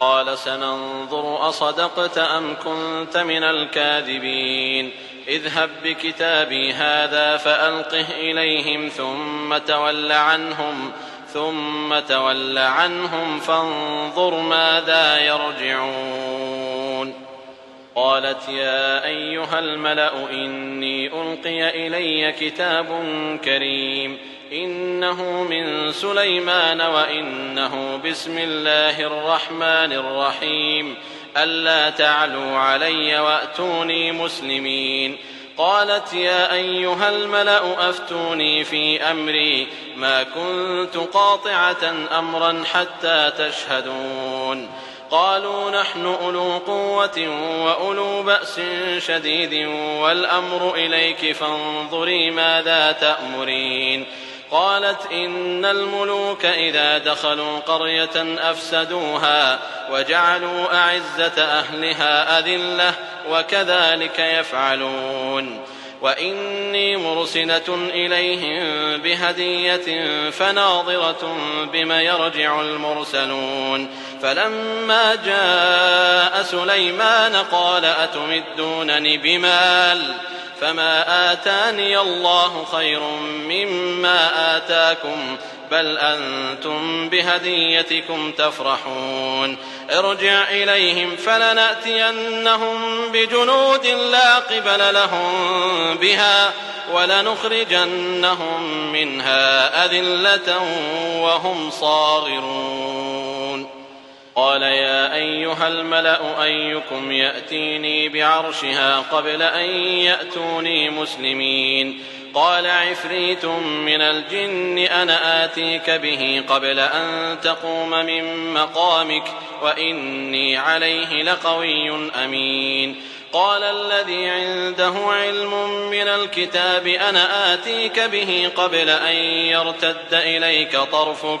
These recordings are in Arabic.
قال سننظر أصدقت أم كنت من الكاذبين. اذهب بكتابي هذا فألقه إليهم ثم تول عنهم ثم تول عنهم فانظر ماذا يرجعون. قالت يا أيها الملأ إني ألقي إلي كتاب كريم. إنه من سليمان وإنه بسم الله الرحمن الرحيم. ألا تعلوا علي وأتوني مسلمين. قالت يا أيها الملأ أفتوني في أمري. ما كنت قاطعة أمرا حتى تشهدون. قالوا نحن أولو قوة وأولو بأس شديد والأمر إليك فانظري ماذا تأمرين. قالت إن الملوك إذا دخلوا قرية أفسدوها وجعلوا أعزة أهلها أذلة وكذلك يفعلون. وإني مرسلة إليهم بهدية فناظرة بما يرجع المرسلون. فلما جاء سليمان قال أتمدونني بمال؟ فما آتاني الله خير مما آتاكم بل أنتم بهديتكم تفرحون ارجع إليهم فلنأتينهم بجنود لا قبل لهم بها ولنخرجنهم منها أذلة وهم صاغرون أيها الملأ أيكم يأتيني بعرشها قبل أن يأتوني مسلمين. قال عفريت من الجن أنا آتيك به قبل أن تقوم من مقامك وإني عليه لقوي أمين. قال الذي عنده علم من الكتاب أنا آتيك به قبل أن يرتد إليك طرفك.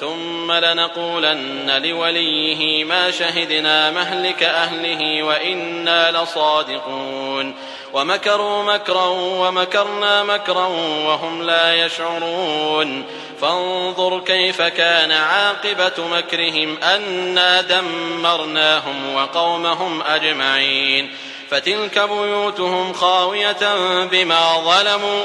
ثم لنقولن لوليه ما شهدنا مهلك أهله وإنا لصادقون. ومكروا مكرا ومكرنا مكرا وهم لا يشعرون. فانظر كيف كان عاقبة مكرهم أنا دمرناهم وقومهم أجمعين. فتلك بيوتهم خاوية بما ظلموا